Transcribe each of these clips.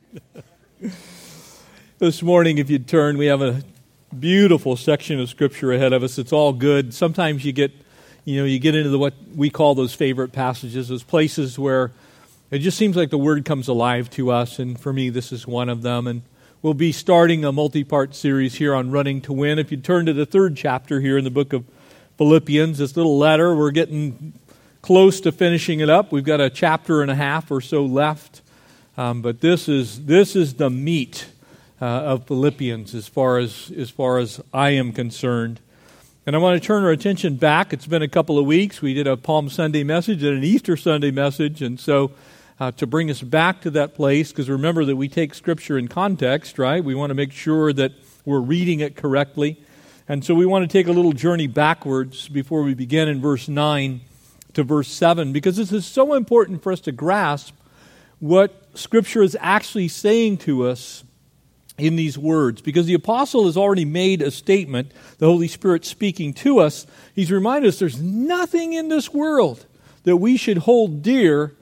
this morning, if you'd turn, we have a beautiful section of Scripture ahead of us. It's all good. Sometimes you get, you know, you get into the, what we call those favorite passages, those places where it just seems like the Word comes alive to us. And for me, this is one of them. And we'll be starting a multi part series here on running to win. If you turn to the third chapter here in the book of Philippians, this little letter, we're getting close to finishing it up. We've got a chapter and a half or so left. Um, but this is, this is the meat uh, of Philippians as far as, as far as I am concerned. And I want to turn our attention back. It's been a couple of weeks. We did a Palm Sunday message and an Easter Sunday message. And so uh, to bring us back to that place, because remember that we take Scripture in context, right? We want to make sure that we're reading it correctly. And so we want to take a little journey backwards before we begin in verse 9 to verse 7, because this is so important for us to grasp what Scripture is actually saying to us in these words. Because the apostle has already made a statement, the Holy Spirit speaking to us. He's reminded us there's nothing in this world that we should hold dear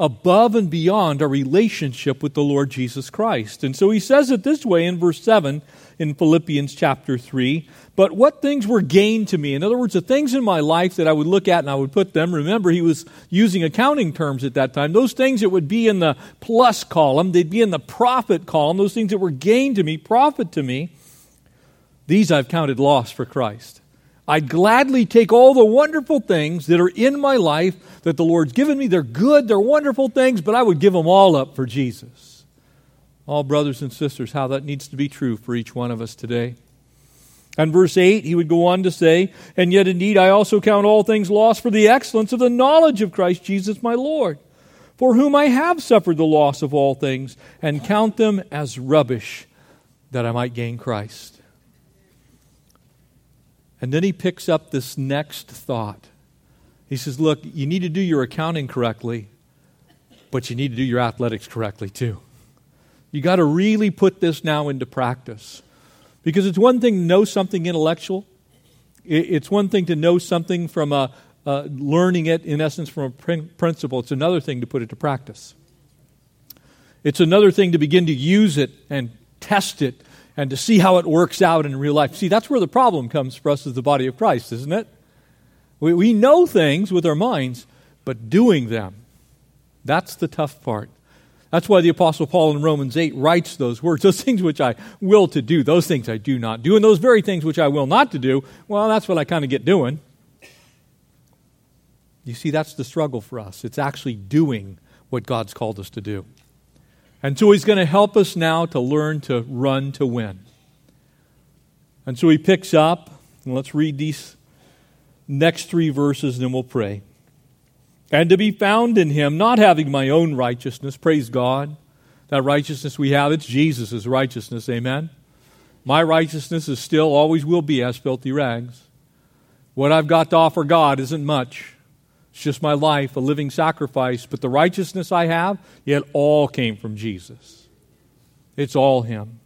above and beyond our relationship with the Lord Jesus Christ. And so he says it this way in verse 7 in Philippians chapter 3 But what things were gained to me? In other words, the things in my life that I would look at and I would put them, remember, he was using accounting terms at that time. Those things that would be in the plus column, they'd be in the profit column, those things that were gained to me, profit to me, these I've counted loss for Christ. I'd gladly take all the wonderful things that are in my life that the Lord's given me. They're good, they're wonderful things, but I would give them all up for Jesus. All brothers and sisters, how that needs to be true for each one of us today. And verse 8, he would go on to say, And yet indeed I also count all things lost for the excellence of the knowledge of Christ Jesus my Lord, for whom I have suffered the loss of all things, and count them as rubbish, that I might gain Christ and then he picks up this next thought. He says, Look, you need to do your accounting correctly, but you need to do your athletics correctly too. You got to really put this now into practice. Because it's one thing to know something intellectual, it's one thing to know something from a, learning it, in essence, from a principle. It's another thing to put it to practice. It's another thing to begin to use it and test it and to see how it works out in real life. See, that's where the problem comes for us as the body of Christ, isn't it? We, we know things with our minds, but doing them, that's the tough part. That's why the Apostle Paul in Romans 8 writes those words. Those things which I will to do, those things I do not do. And those very things which I will not to do, well, that's what I kind of get doing. You see, that's the struggle for us. It's actually doing what God's called us to do. And so he's going to help us now to learn to run to win. And so he picks up, and let's read these next three verses, and then we'll pray. And to be found in him, not having my own righteousness, praise God. That righteousness we have, it's Jesus' righteousness, amen. My righteousness is still, always will be, as filthy rags. What I've got to offer God isn't much. It's just my life, a living sacrifice. But the righteousness I have, yet all came from Jesus. It's all Him.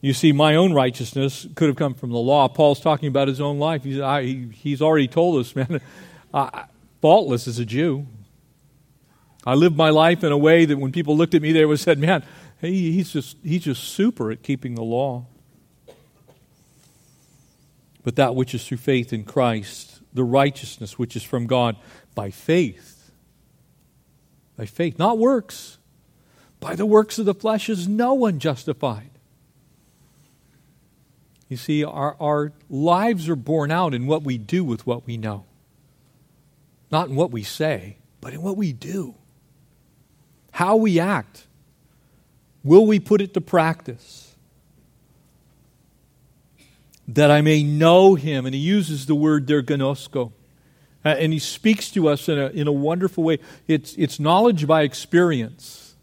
You see, my own righteousness could have come from the law. Paul's talking about his own life. He's, I, he's already told us, man, I, faultless as a Jew. I lived my life in a way that when people looked at me, they would said, man, he, he's, just, he's just super at keeping the law. But that which is through faith in Christ the righteousness which is from God by faith. By faith, not works. By the works of the flesh is no one justified. You see, our, our lives are borne out in what we do with what we know. Not in what we say, but in what we do. How we act. Will we put it to practice? That I may know him. And he uses the word der. Uh, and he speaks to us in a, in a wonderful way. It's, it's knowledge by experience.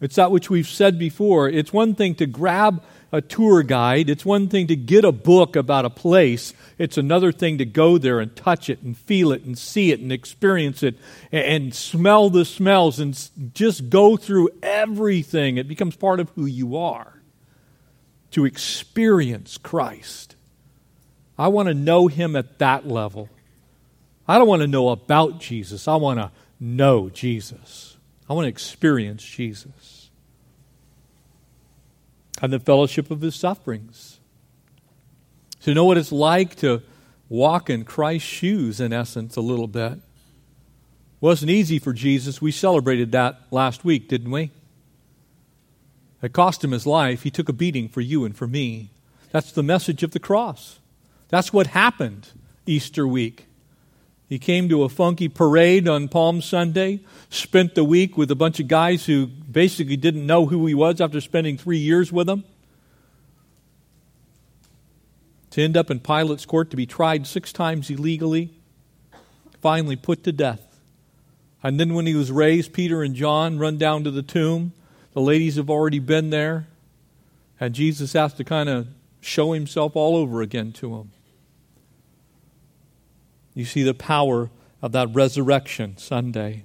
It's that which we've said before. It's one thing to grab a tour guide, it's one thing to get a book about a place. It's another thing to go there and touch it and feel it and see it and experience it and, and smell the smells and just go through everything. It becomes part of who you are to experience Christ. I want to know Him at that level. I don't want to know about Jesus. I want to know Jesus. I want to experience Jesus. And the fellowship of his sufferings. To know what it's like to walk in Christ's shoes, in essence, a little bit. Wasn't easy for Jesus. We celebrated that last week, didn't we? It cost him his life. He took a beating for you and for me. That's the message of the cross. That's what happened Easter week. He came to a funky parade on Palm Sunday, spent the week with a bunch of guys who basically didn't know who he was after spending three years with him. To end up in Pilate's court to be tried six times illegally, finally put to death. And then when he was raised, Peter and John run down to the tomb. The ladies have already been there. And Jesus has to kind of show himself all over again to them. You see the power of that resurrection Sunday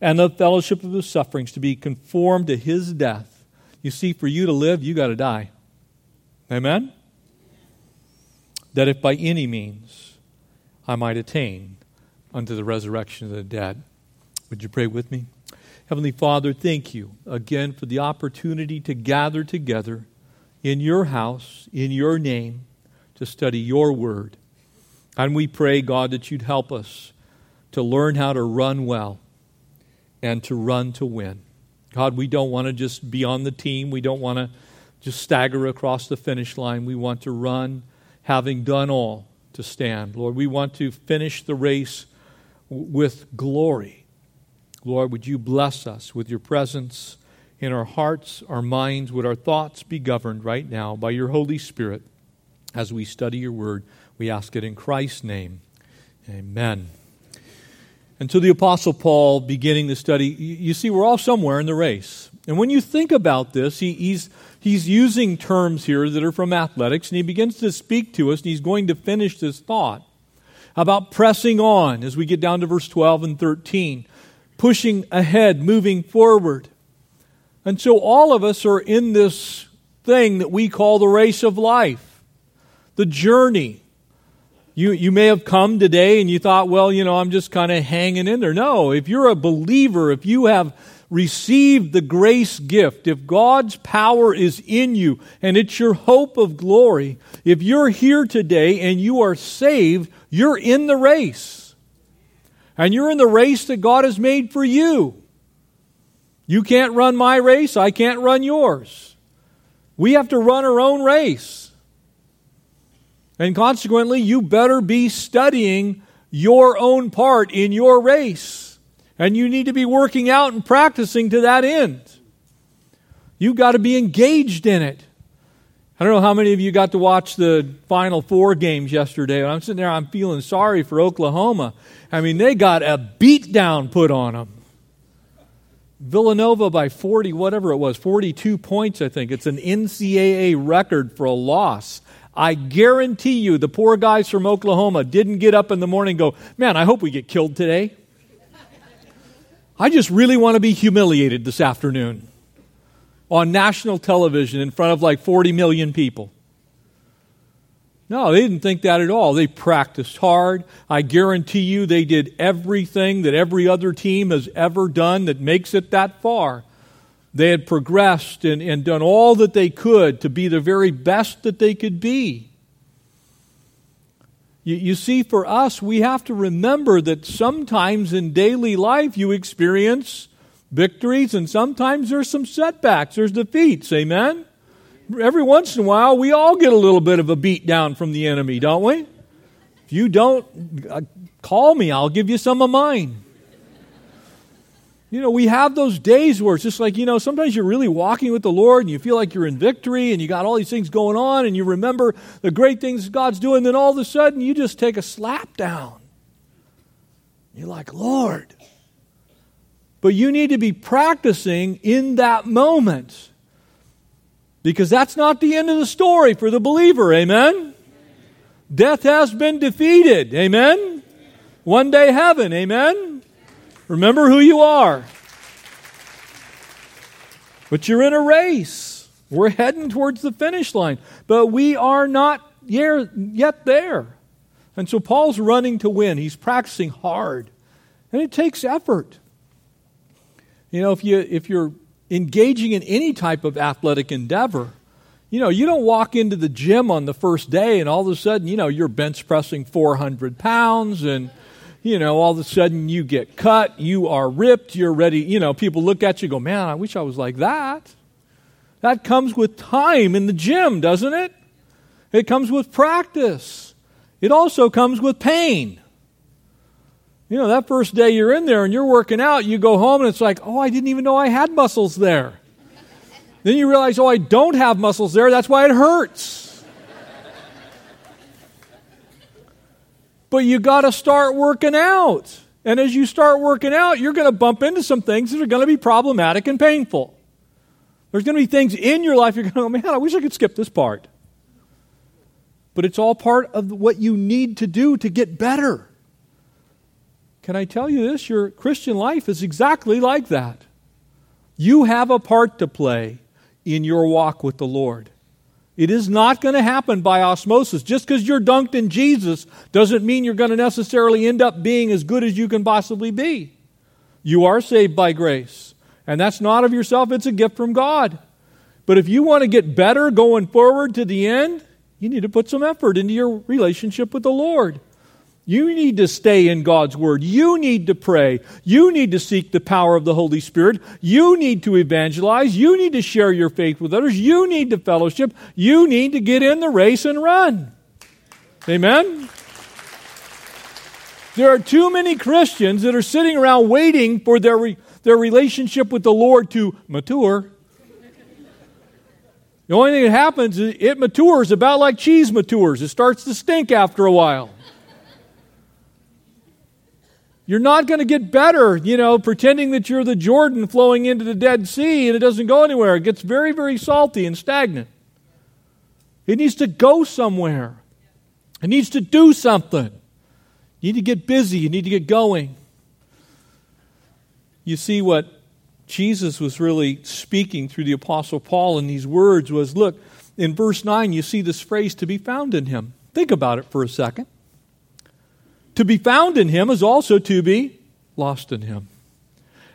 and the fellowship of his sufferings to be conformed to his death. You see, for you to live, you got to die. Amen? That if by any means I might attain unto the resurrection of the dead. Would you pray with me? Heavenly Father, thank you again for the opportunity to gather together in your house, in your name, to study your word. And we pray, God, that you'd help us to learn how to run well and to run to win. God, we don't want to just be on the team. We don't want to just stagger across the finish line. We want to run having done all to stand. Lord, we want to finish the race with glory. Lord, would you bless us with your presence in our hearts, our minds? Would our thoughts be governed right now by your Holy Spirit as we study your word? We ask it in Christ's name. Amen. And to the Apostle Paul, beginning the study, you see, we're all somewhere in the race. And when you think about this, he, he's, he's using terms here that are from athletics, and he begins to speak to us, and he's going to finish this thought about pressing on as we get down to verse 12 and 13, pushing ahead, moving forward. And so all of us are in this thing that we call the race of life, the journey. You, you may have come today and you thought, well, you know, I'm just kind of hanging in there. No, if you're a believer, if you have received the grace gift, if God's power is in you and it's your hope of glory, if you're here today and you are saved, you're in the race. And you're in the race that God has made for you. You can't run my race, I can't run yours. We have to run our own race. And consequently, you better be studying your own part in your race. And you need to be working out and practicing to that end. You've got to be engaged in it. I don't know how many of you got to watch the Final Four games yesterday. I'm sitting there, I'm feeling sorry for Oklahoma. I mean, they got a beat down put on them. Villanova by 40, whatever it was, 42 points, I think. It's an NCAA record for a loss. I guarantee you the poor guys from Oklahoma didn't get up in the morning and go, Man, I hope we get killed today. I just really want to be humiliated this afternoon on national television in front of like 40 million people. No, they didn't think that at all. They practiced hard. I guarantee you they did everything that every other team has ever done that makes it that far. They had progressed and, and done all that they could to be the very best that they could be. You, you see, for us, we have to remember that sometimes in daily life you experience victories and sometimes there's some setbacks, there's defeats. Amen? Every once in a while, we all get a little bit of a beat down from the enemy, don't we? If you don't, uh, call me, I'll give you some of mine. You know, we have those days where it's just like, you know, sometimes you're really walking with the Lord and you feel like you're in victory and you got all these things going on and you remember the great things God's doing, then all of a sudden you just take a slap down. You're like, Lord. But you need to be practicing in that moment because that's not the end of the story for the believer. Amen? Death has been defeated. Amen? One day heaven. Amen? Remember who you are. But you're in a race. We're heading towards the finish line. But we are not yet there. And so Paul's running to win. He's practicing hard. And it takes effort. You know, if, you, if you're engaging in any type of athletic endeavor, you know, you don't walk into the gym on the first day and all of a sudden, you know, you're bench pressing 400 pounds and, you know, all of a sudden you get cut, you are ripped, you're ready. You know, people look at you go, man, I wish I was like that. That comes with time in the gym, doesn't it? It comes with practice. It also comes with pain. You know, that first day you're in there and you're working out, you go home and it's like, oh, I didn't even know I had muscles there. then you realize, oh, I don't have muscles there. That's why it hurts. but you got to start working out. And as you start working out, you're going to bump into some things that are going to be problematic and painful. There's going to be things in your life you're going to go, man, I wish I could skip this part. But it's all part of what you need to do to get better. Can I tell you this? Your Christian life is exactly like that. You have a part to play in your walk with the Lord. It is not going to happen by osmosis. Just because you're dunked in Jesus doesn't mean you're going to necessarily end up being as good as you can possibly be. You are saved by grace. And that's not of yourself, it's a gift from God. But if you want to get better going forward to the end, you need to put some effort into your relationship with the Lord. You need to stay in God's Word. You need to pray. You need to seek the power of the Holy Spirit. You need to evangelize. You need to share your faith with others. You need to fellowship. You need to get in the race and run. Amen? There are too many Christians that are sitting around waiting for their, re- their relationship with the Lord to mature. The only thing that happens is it matures about like cheese matures. It starts to stink after a while. You're not going to get better, you know, pretending that you're the Jordan flowing into the Dead Sea and it doesn't go anywhere. It gets very, very salty and stagnant. It needs to go somewhere. It needs to do something. You need to get busy. You need to get going. You see what Jesus was really speaking through the Apostle Paul in these words was look, in verse 9, you see this phrase to be found in him. Think about it for a second. To be found in him is also to be lost in him.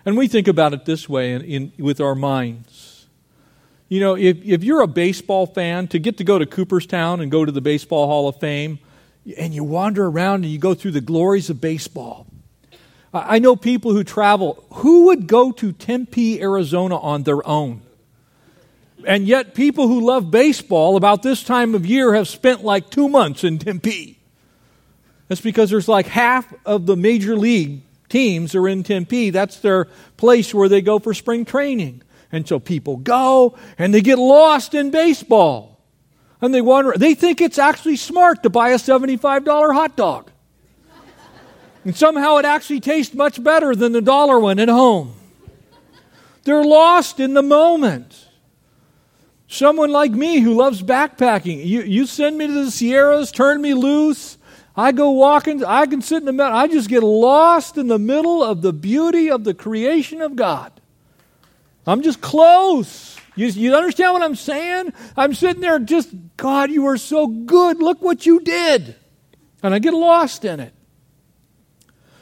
And we think about it this way in, in, with our minds. You know, if, if you're a baseball fan, to get to go to Cooperstown and go to the Baseball Hall of Fame, and you wander around and you go through the glories of baseball. I know people who travel. Who would go to Tempe, Arizona on their own? And yet, people who love baseball about this time of year have spent like two months in Tempe. That's because there's like half of the major league teams are in Tempe. That's their place where they go for spring training. And so people go and they get lost in baseball. And they wonder, they think it's actually smart to buy a $75 hot dog. And somehow it actually tastes much better than the dollar one at home. They're lost in the moment. Someone like me who loves backpacking, you, you send me to the Sierras, turn me loose, I go walking, I can sit in the middle, I just get lost in the middle of the beauty of the creation of God. I'm just close. You, you understand what I'm saying? I'm sitting there just, God, you are so good. Look what you did. And I get lost in it.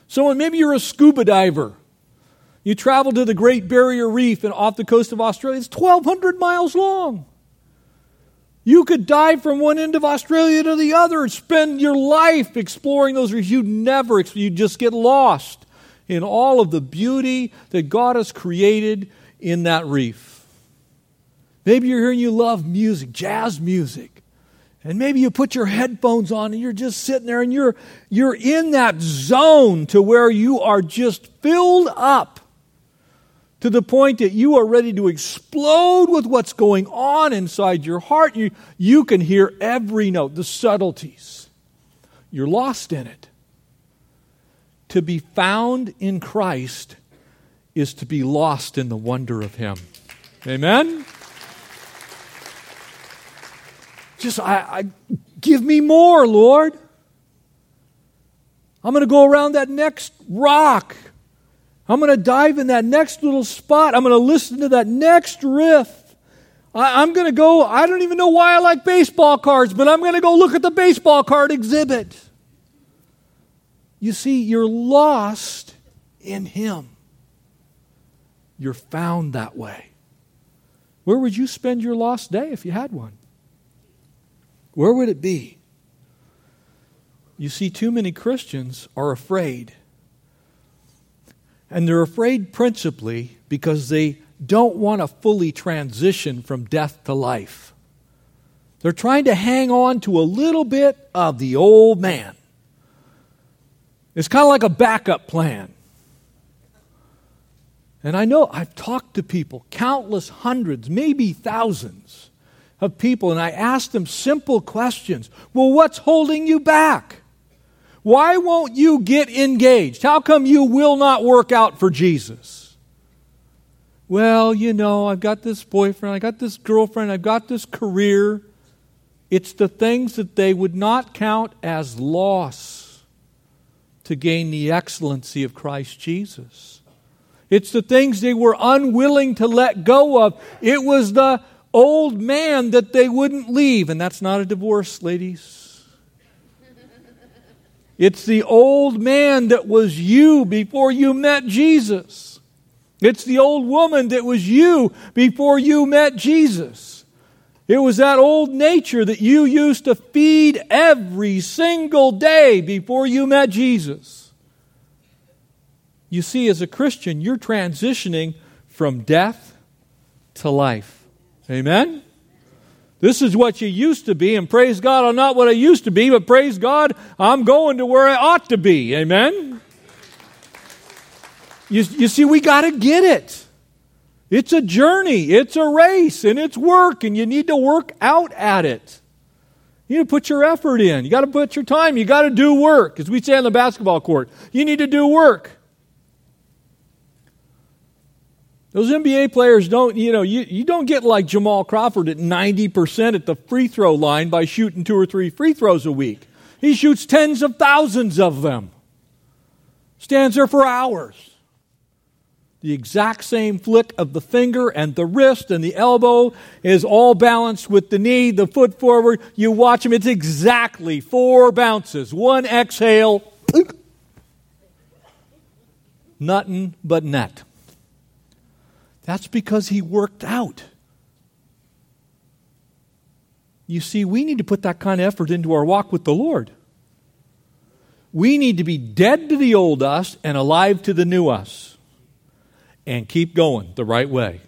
So maybe you're a scuba diver. You travel to the Great Barrier Reef and off the coast of Australia. It's 1,200 miles long. You could dive from one end of Australia to the other and spend your life exploring those reefs. You'd never, you'd just get lost in all of the beauty that God has created in that reef. Maybe you're here and you love music, jazz music. And maybe you put your headphones on and you're just sitting there and you're, you're in that zone to where you are just filled up to the point that you are ready to explode with what's going on inside your heart. You, you can hear every note, the subtleties. You're lost in it. To be found in Christ is to be lost in the wonder of Him. Amen? Just, I, I give me more, Lord. I'm going to go around that next rock. I'm going to dive in that next little spot. I'm going to listen to that next riff. I, am going to go, I don't even know why I like baseball cards, but I'm going to go look at the baseball card exhibit. You see, you're lost in Him. you're found that way. Where would you spend your lost day if you had one? Where would it be? You see, too many Christians are afraid. And they're afraid principally because they don't want to fully transition from death to life. They're trying to hang on to a little bit of the old man. It's kind of like a backup plan. And I know I've talked to people, countless hundreds, maybe thousands of people, and I ask them simple questions. Well, what's holding you back? Why won't you get engaged? How come you will not work out for Jesus? Well, you know, I've got this boyfriend, I've got this girlfriend, I've got this career. It's the things that they would not count as loss to gain the excellency of Christ Jesus. It's the things they were unwilling to let go of. It was the old man that they wouldn't leave. And that's not a divorce, ladies. It's the old man that was you before you met Jesus. It's the old woman that was you before you met Jesus. It was that old nature that you used to feed every single day before you met Jesus. You see, as a Christian, you're transitioning from death to life. Amen? This is what you used to be, and praise God, I'm not what I used to be, but praise God, I'm going to where I ought to be. Amen? You, you see, we got to get it. It's a journey, it's a race, and it's work, and you need to work out at it. You need to put your effort in. You got to put your time. You got to do work. As we say on the basketball court, you need to do work. Those NBA players don't, you know, you, you don't get like Jamal Crawford at 90% at the free throw line by shooting two or three free throws a week. He shoots tens of thousands of them. Stands there for hours. The exact same flick of the finger and the wrist and the elbow is all balanced with the knee, the foot forward. You watch him, it's exactly four bounces. One exhale, nothing but net. That's because he worked out. You see, we need to put that kind of effort into our walk with the Lord. We need to be dead to the old us and alive to the new us and keep going the right way.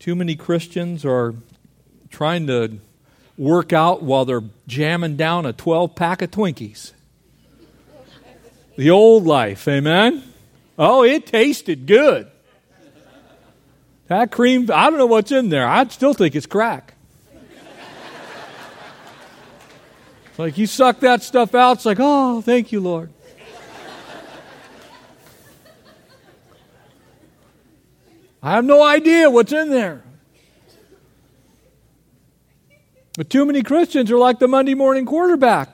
Too many Christians are trying to work out while they're jamming down a 12 pack of Twinkies. The old life, amen? Oh, it tasted good. That cream, I don't know what's in there. I still think it's crack. It's like you suck that stuff out, it's like, oh, thank you, Lord. I have no idea what's in there. But too many Christians are like the Monday morning quarterback.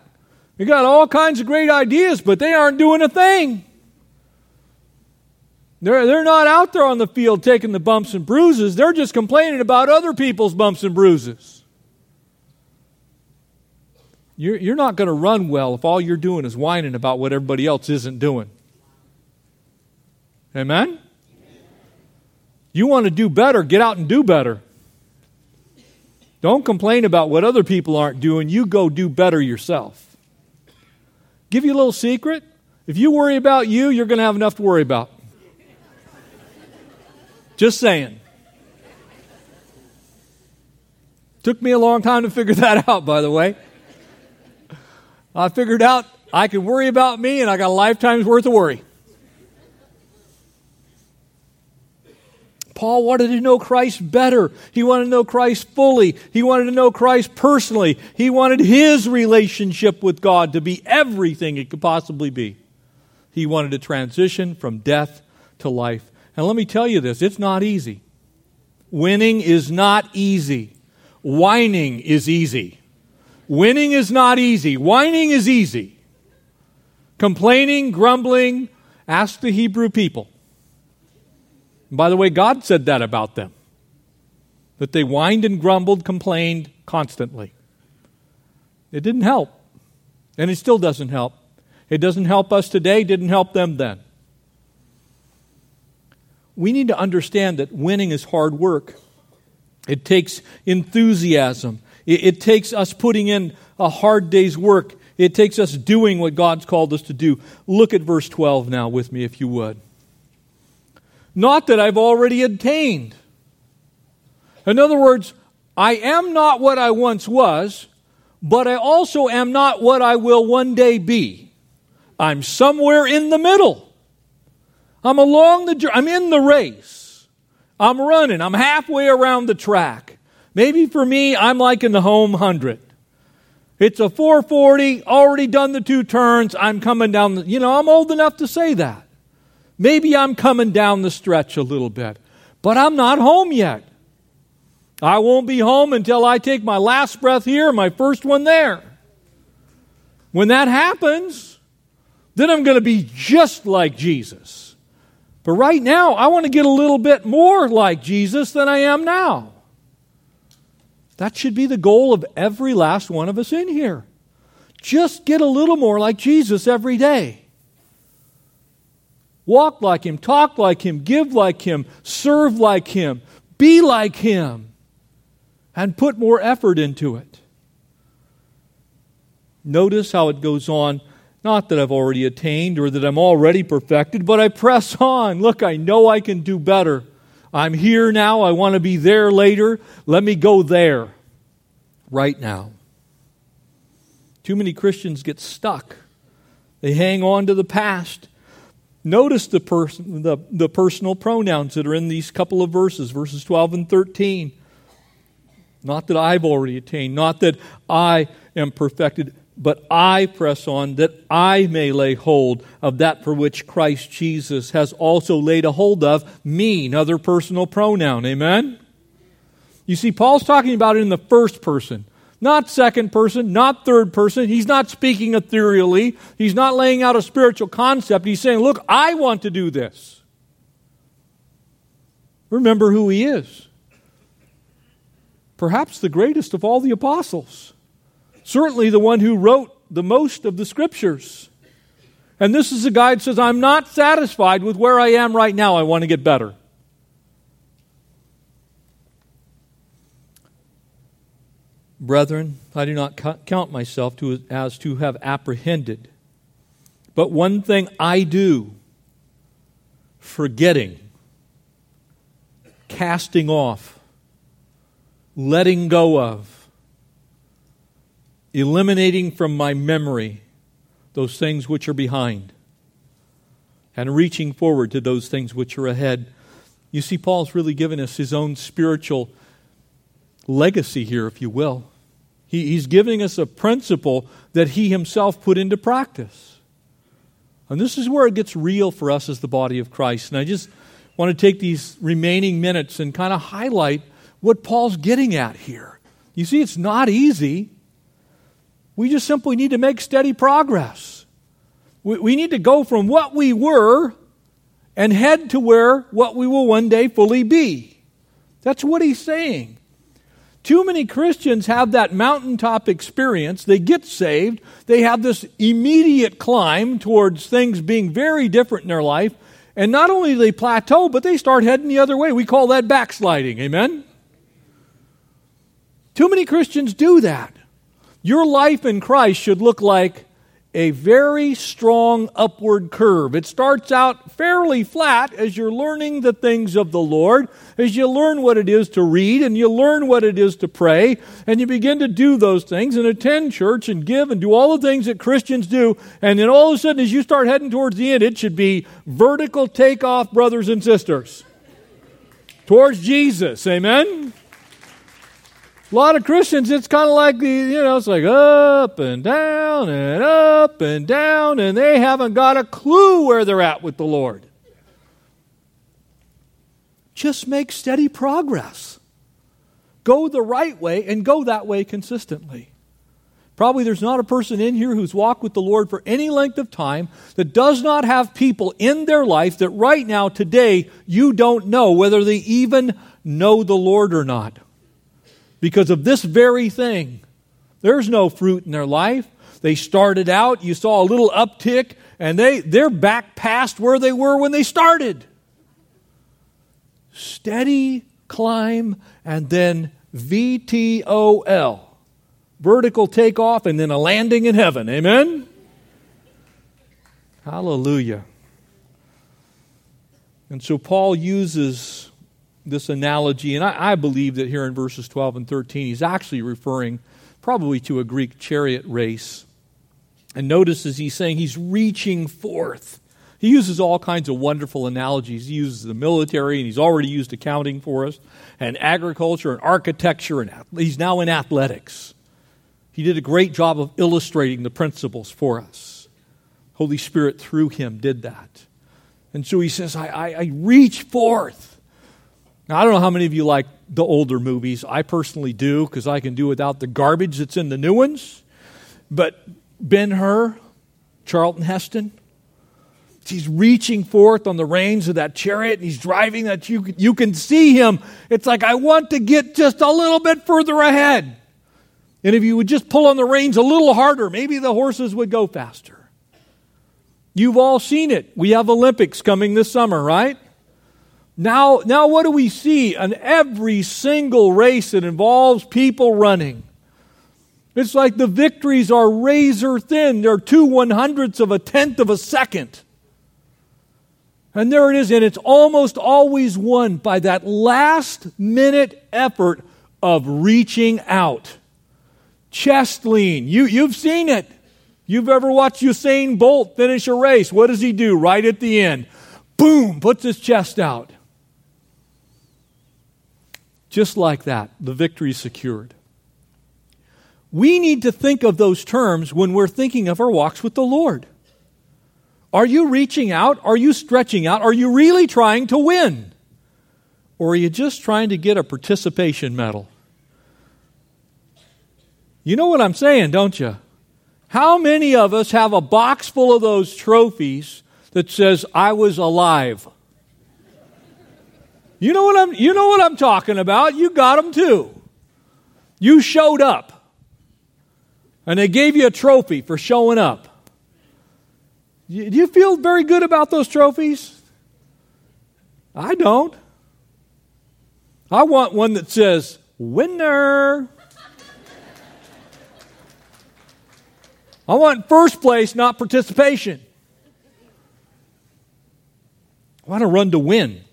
They got all kinds of great ideas, but they aren't doing a thing. They're, they're not out there on the field taking the bumps and bruises. They're just complaining about other people's bumps and bruises. You're, you're not going to run well if all you're doing is whining about what everybody else isn't doing. Amen? You want to do better, get out and do better. Don't complain about what other people aren't doing. You go do better yourself. Give you a little secret. If you worry about you, you're going to have enough to worry about. Just saying. Took me a long time to figure that out, by the way. I figured out I can worry about me and I got a lifetime's worth of worry. Paul wanted to know Christ better. He wanted to know Christ fully. He wanted to know Christ personally. He wanted his relationship with God to be everything it could possibly be. He wanted to transition from death to life. And let me tell you this it's not easy. Winning is not easy. Whining is easy. Winning is not easy. Whining is easy. Complaining, grumbling, ask the Hebrew people. By the way, God said that about them that they whined and grumbled, complained constantly. It didn't help. And it still doesn't help. It doesn't help us today, didn't help them then. We need to understand that winning is hard work. It takes enthusiasm. It, it takes us putting in a hard day's work. It takes us doing what God's called us to do. Look at verse 12 now with me, if you would. Not that I've already attained. In other words, I am not what I once was, but I also am not what I will one day be. I'm somewhere in the middle. I'm along the I'm in the race. I'm running. I'm halfway around the track. Maybe for me, I'm like in the home 100. It's a 440, already done the two turns. I'm coming down the, you know, I'm old enough to say that. Maybe I'm coming down the stretch a little bit, but I'm not home yet. I won't be home until I take my last breath here, my first one there. When that happens, then I'm going to be just like Jesus. But right now, I want to get a little bit more like Jesus than I am now. That should be the goal of every last one of us in here. Just get a little more like Jesus every day. Walk like Him, talk like Him, give like Him, serve like Him, be like Him, and put more effort into it. Notice how it goes on. Not that I've already attained or that I'm already perfected, but I press on. Look, I know I can do better. I'm here now. I want to be there later. Let me go there right now. Too many Christians get stuck. They hang on to the past. Notice the, pers- the, the personal pronouns that are in these couple of verses, verses 12 and 13. Not that I've already attained, not that I am perfected, but I press on that I may lay hold of that for which Christ Jesus has also laid a hold of me, another personal pronoun. Amen? You see, Paul's talking about it in the first person, not second person, not third person. He's not speaking ethereally, he's not laying out a spiritual concept. He's saying, Look, I want to do this. Remember who he is. Perhaps the greatest of all the apostles certainly the one who wrote the most of the scriptures. And this is a guy that says, I'm not satisfied with where I am right now. I want to get better. Brethren, I do not count myself to, as to have apprehended. But one thing I do, forgetting, casting off, letting go of, eliminating from my memory those things which are behind and reaching forward to those things which are ahead. You see, Paul's really given us his own spiritual legacy here, if you will. He, he's giving us a principle that he himself put into practice. And this is where it gets real for us as the body of Christ. And I just want to take these remaining minutes and kind of highlight what Paul's getting at here. You see, it's not easy. We just simply need to make steady progress. We, we need to go from what we were and head to where what we will one day fully be. That's what he's saying. Too many Christians have that mountaintop experience. They get saved. They have this immediate climb towards things being very different in their life. And not only do they plateau, but they start heading the other way. We call that backsliding. Amen? Too many Christians do that. Your life in Christ should look like a very strong upward curve. It starts out fairly flat as you're learning the things of the Lord, as you learn what it is to read and you learn what it is to pray, and you begin to do those things and attend church and give and do all the things that Christians do. And then all of a sudden, as you start heading towards the end, it should be vertical takeoff, brothers and sisters, towards Jesus. Amen? A lot of Christians, it's kind of like the, you know, it's like up and down and up and down, and they haven't got a clue where they're at with the Lord. Just make steady progress. Go the right way and go that way consistently. Probably there's not a person in here who's walked with the Lord for any length of time that does not have people in their life that right now, today, you don't know whether they even know the Lord or not because of this very thing. There's no fruit in their life. They started out, you saw a little uptick, and they, they're back past where they were when they started. steady climb and then VTOL vertical takeoff and then a landing in heaven. Amen? Hallelujah. And so Paul uses this analogy, and I, I, believe that here in verses 12 and 13, he's actually referring probably to a Greek chariot race. And notice as he's saying he's reaching forth. He uses all kinds of wonderful analogies. He uses the military, and he's already used accounting for us, and agriculture, and architecture, and he's now in athletics. He did a great job of illustrating the principles for us. Holy Spirit, through him, did that. And so he says, I, I, I reach forth. Now, I don't know how many of you like the older movies. I personally do because I can do without the garbage that's in the new ones. But Ben Hur, Charlton Heston, he's reaching forth on the reins of that chariot and he's driving that you, you can see him. It's like, I want to get just a little bit further ahead. And if you would just pull on the reins a little harder, maybe the horses would go faster. You've all seen it. We have Olympics coming this summer, right? Now, now what do we see on every single race that involves people running? It's like the victories are razor thin. They're two one hundredths of a tenth of a second. And there it is, and it's almost always won by that last minute effort of reaching out chest lean. You, you've seen it. You've ever watched Usain Bolt finish a race. What does he do right at the end? Boom, puts his chest out. Just like that, the victory is secured. We need to think of those terms when we're thinking of our walks with the Lord. Are you reaching out? Are you stretching out? Are you really trying to win? Or are you just trying to get a participation medal? You know what I'm saying, don't you? How many of us have a box full of those trophies that says, I was alive? You know what I'm, you know what I'm talking about. You got them too. You showed up. And they gave you a trophy for showing up. Do you feel very good about those trophies? I don't. I want one that says, winner. I want first place, not participation. I want to run to win.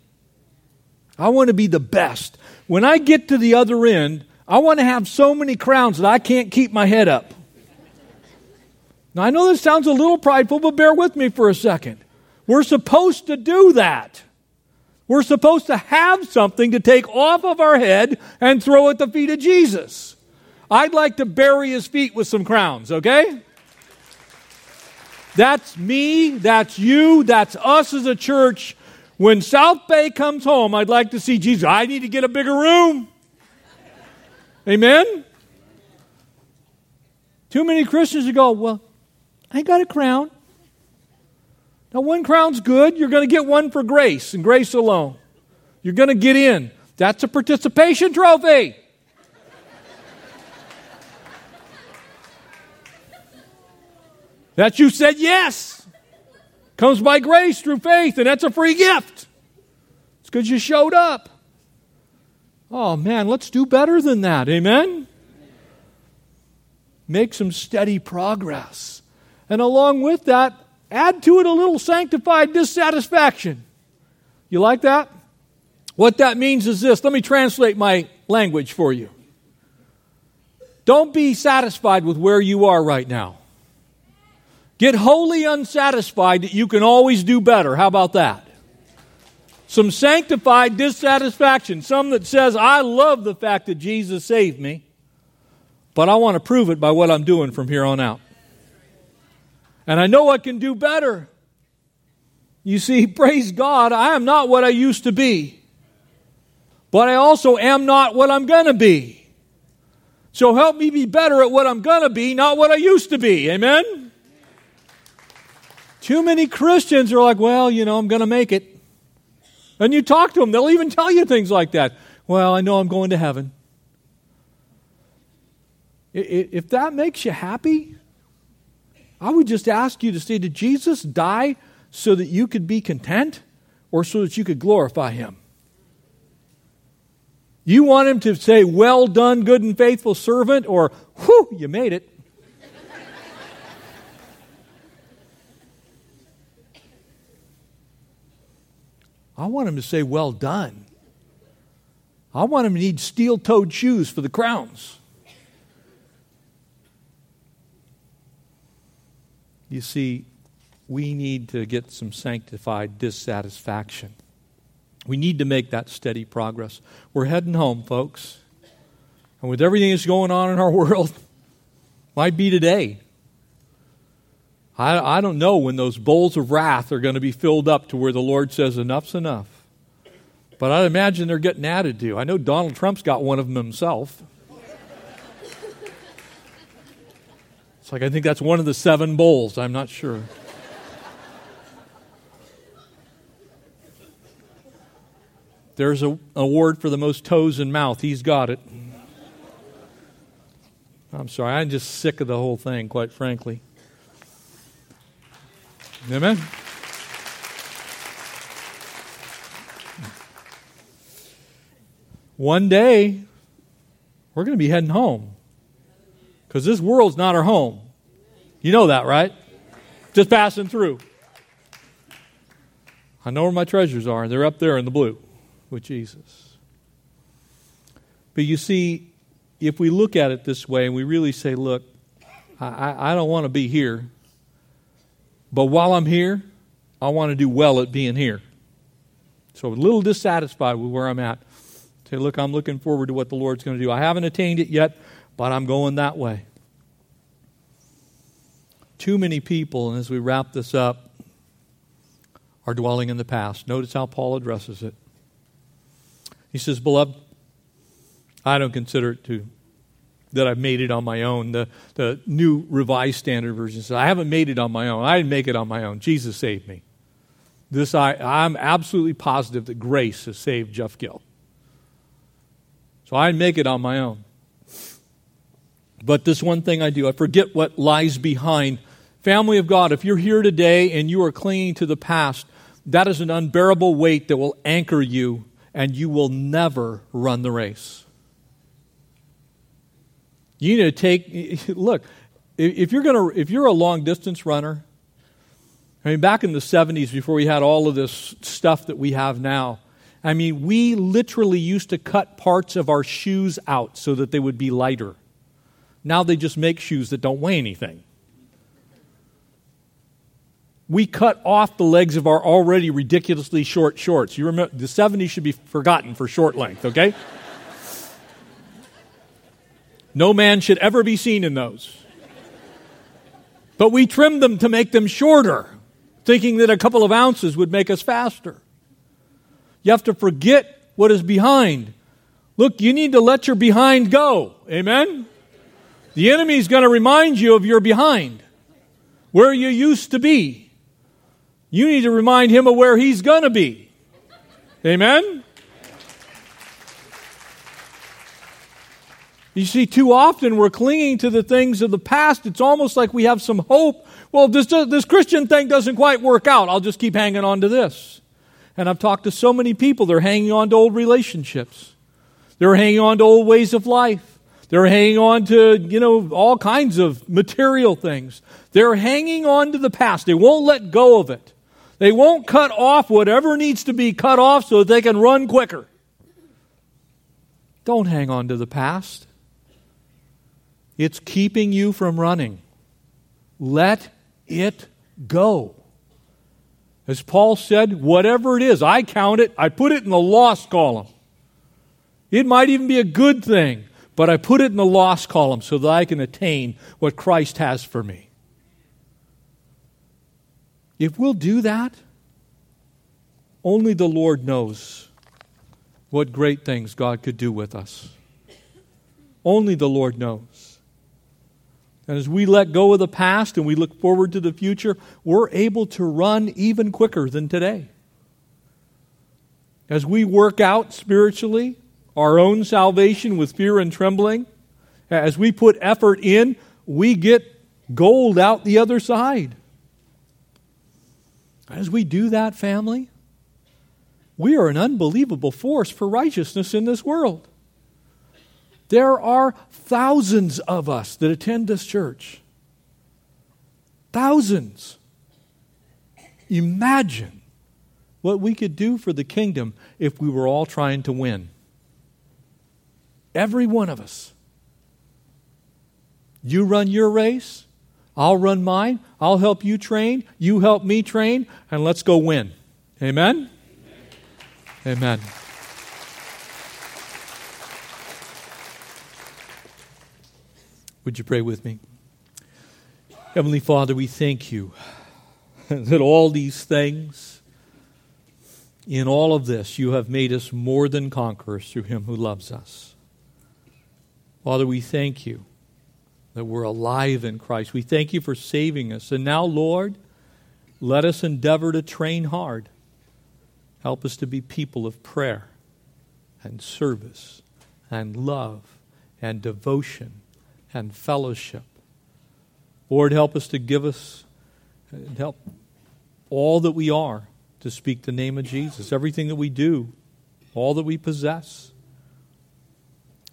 I want to be the best. When I get to the other end, I want to have so many crowns that I can't keep my head up. Now, I know this sounds a little prideful, but bear with me for a second. We're supposed to do that. We're supposed to have something to take off of our head and throw at the feet of Jesus. I'd like to bury his feet with some crowns, okay? That's me, that's you, that's us as a church. When South Bay comes home, I'd like to see Jesus. I need to get a bigger room. Amen? Too many Christians go, Well, I got a crown. Now, one crown's good. You're going to get one for grace and grace alone. You're going to get in. That's a participation trophy. That you said yes. Comes by grace through faith, and that's a free gift. It's because you showed up. Oh man, let's do better than that. Amen? Make some steady progress. And along with that, add to it a little sanctified dissatisfaction. You like that? What that means is this. Let me translate my language for you. Don't be satisfied with where you are right now. Get wholly unsatisfied that you can always do better. How about that? Some sanctified dissatisfaction. Some that says, I love the fact that Jesus saved me, but I want to prove it by what I'm doing from here on out. And I know I can do better. You see, praise God, I am not what I used to be, but I also am not what I'm going to be. So help me be better at what I'm going to be, not what I used to be. Amen? Too many Christians are like, well, you know, I'm going to make it. And you talk to them, they'll even tell you things like that. Well, I know I'm going to heaven. If that makes you happy, I would just ask you to say, Did Jesus die so that you could be content or so that you could glorify him? You want him to say, Well done, good and faithful servant, or Whew, you made it. I want him to say, Well done. I want him to need steel toed shoes for the crowns. You see, we need to get some sanctified dissatisfaction. We need to make that steady progress. We're heading home, folks. And with everything that's going on in our world, might be today. I, I don't know when those bowls of wrath are going to be filled up to where the Lord says, enough's enough. But I imagine they're getting added to. I know Donald Trump's got one of them himself. It's like I think that's one of the seven bowls. I'm not sure. There's an award for the most toes and mouth. He's got it. I'm sorry. I'm just sick of the whole thing, quite frankly. Amen. One day, we're going to be heading home because this world's not our home. You know that, right? Just passing through. I know where my treasures are, and they're up there in the blue with Jesus. But you see, if we look at it this way and we really say, look, I, I don't want to be here, but while I'm here, I want to do well at being here. So a little dissatisfied with where I'm at. Say, look, I'm looking forward to what the Lord's going to do. I haven't attained it yet, but I'm going that way. Too many people, and as we wrap this up, are dwelling in the past. Notice how Paul addresses it. He says, Beloved, I don't consider it to that I've made it on my own. The, the new Revised Standard Version says, I haven't made it on my own. I didn't make it on my own. Jesus saved me. This I, I'm absolutely positive that grace has saved Jeff Gill. So I didn't make it on my own. But this one thing I do, I forget what lies behind. Family of God, if you're here today and you are clinging to the past, that is an unbearable weight that will anchor you and you will never run the race. You need to take look, if you're to if you're a long distance runner, I mean back in the 70s before we had all of this stuff that we have now, I mean we literally used to cut parts of our shoes out so that they would be lighter. Now they just make shoes that don't weigh anything. We cut off the legs of our already ridiculously short shorts. You remember the 70s should be forgotten for short length, okay? No man should ever be seen in those. But we trimmed them to make them shorter, thinking that a couple of ounces would make us faster. You have to forget what is behind. Look, you need to let your behind go. Amen? The enemy is going to remind you of your behind, where you used to be. You need to remind him of where he's going to be. Amen? You see, too often we're clinging to the things of the past. It's almost like we have some hope. Well, this, this Christian thing doesn't quite work out. I'll just keep hanging on to this. And I've talked to so many people, they're hanging on to old relationships. They're hanging on to old ways of life. They're hanging on to, you know, all kinds of material things. They're hanging on to the past. They won't let go of it. They won't cut off whatever needs to be cut off so that they can run quicker. Don't hang on to the past. It's keeping you from running. Let it go. As Paul said, whatever it is, I count it, I put it in the lost column. It might even be a good thing, but I put it in the lost column so that I can attain what Christ has for me. If we'll do that, only the Lord knows what great things God could do with us. Only the Lord knows. And as we let go of the past and we look forward to the future, we're able to run even quicker than today. As we work out spiritually our own salvation with fear and trembling, as we put effort in, we get gold out the other side. As we do that, family, we are an unbelievable force for righteousness in this world. There are thousands of us that attend this church. Thousands. Imagine what we could do for the kingdom if we were all trying to win. Every one of us. You run your race, I'll run mine, I'll help you train, you help me train, and let's go win. Amen? Amen. Amen. Would you pray with me? Heavenly Father, we thank you that all these things, in all of this, you have made us more than conquerors through him who loves us. Father, we thank you that we're alive in Christ. We thank you for saving us. And now, Lord, let us endeavor to train hard. Help us to be people of prayer and service and love and devotion and fellowship. Lord, help us to give us uh, help all that we are to speak the name of Jesus, everything that we do, all that we possess.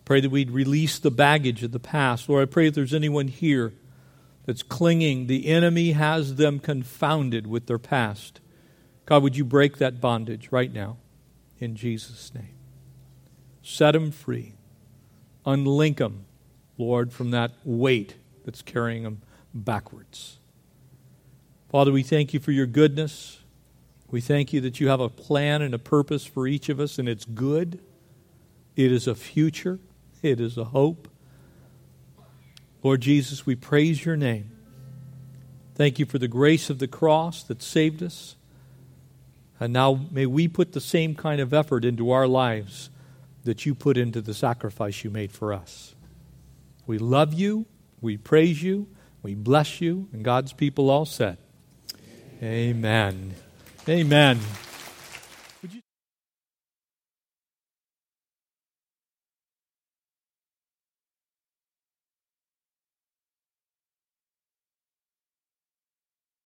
Pray that we'd release the baggage of the past. Lord, I pray if there's anyone here that's clinging, the enemy has them confounded with their past. God, would you break that bondage right now in Jesus' name? Set them free. Unlink them Lord, from that weight that's carrying them backwards. Father, we thank you for your goodness. We thank you that you have a plan and a purpose for each of us, and it's good. It is a future, it is a hope. Lord Jesus, we praise your name. Thank you for the grace of the cross that saved us. And now may we put the same kind of effort into our lives that you put into the sacrifice you made for us. We love you. We praise you. We bless you. And God's people all said, Amen. Amen.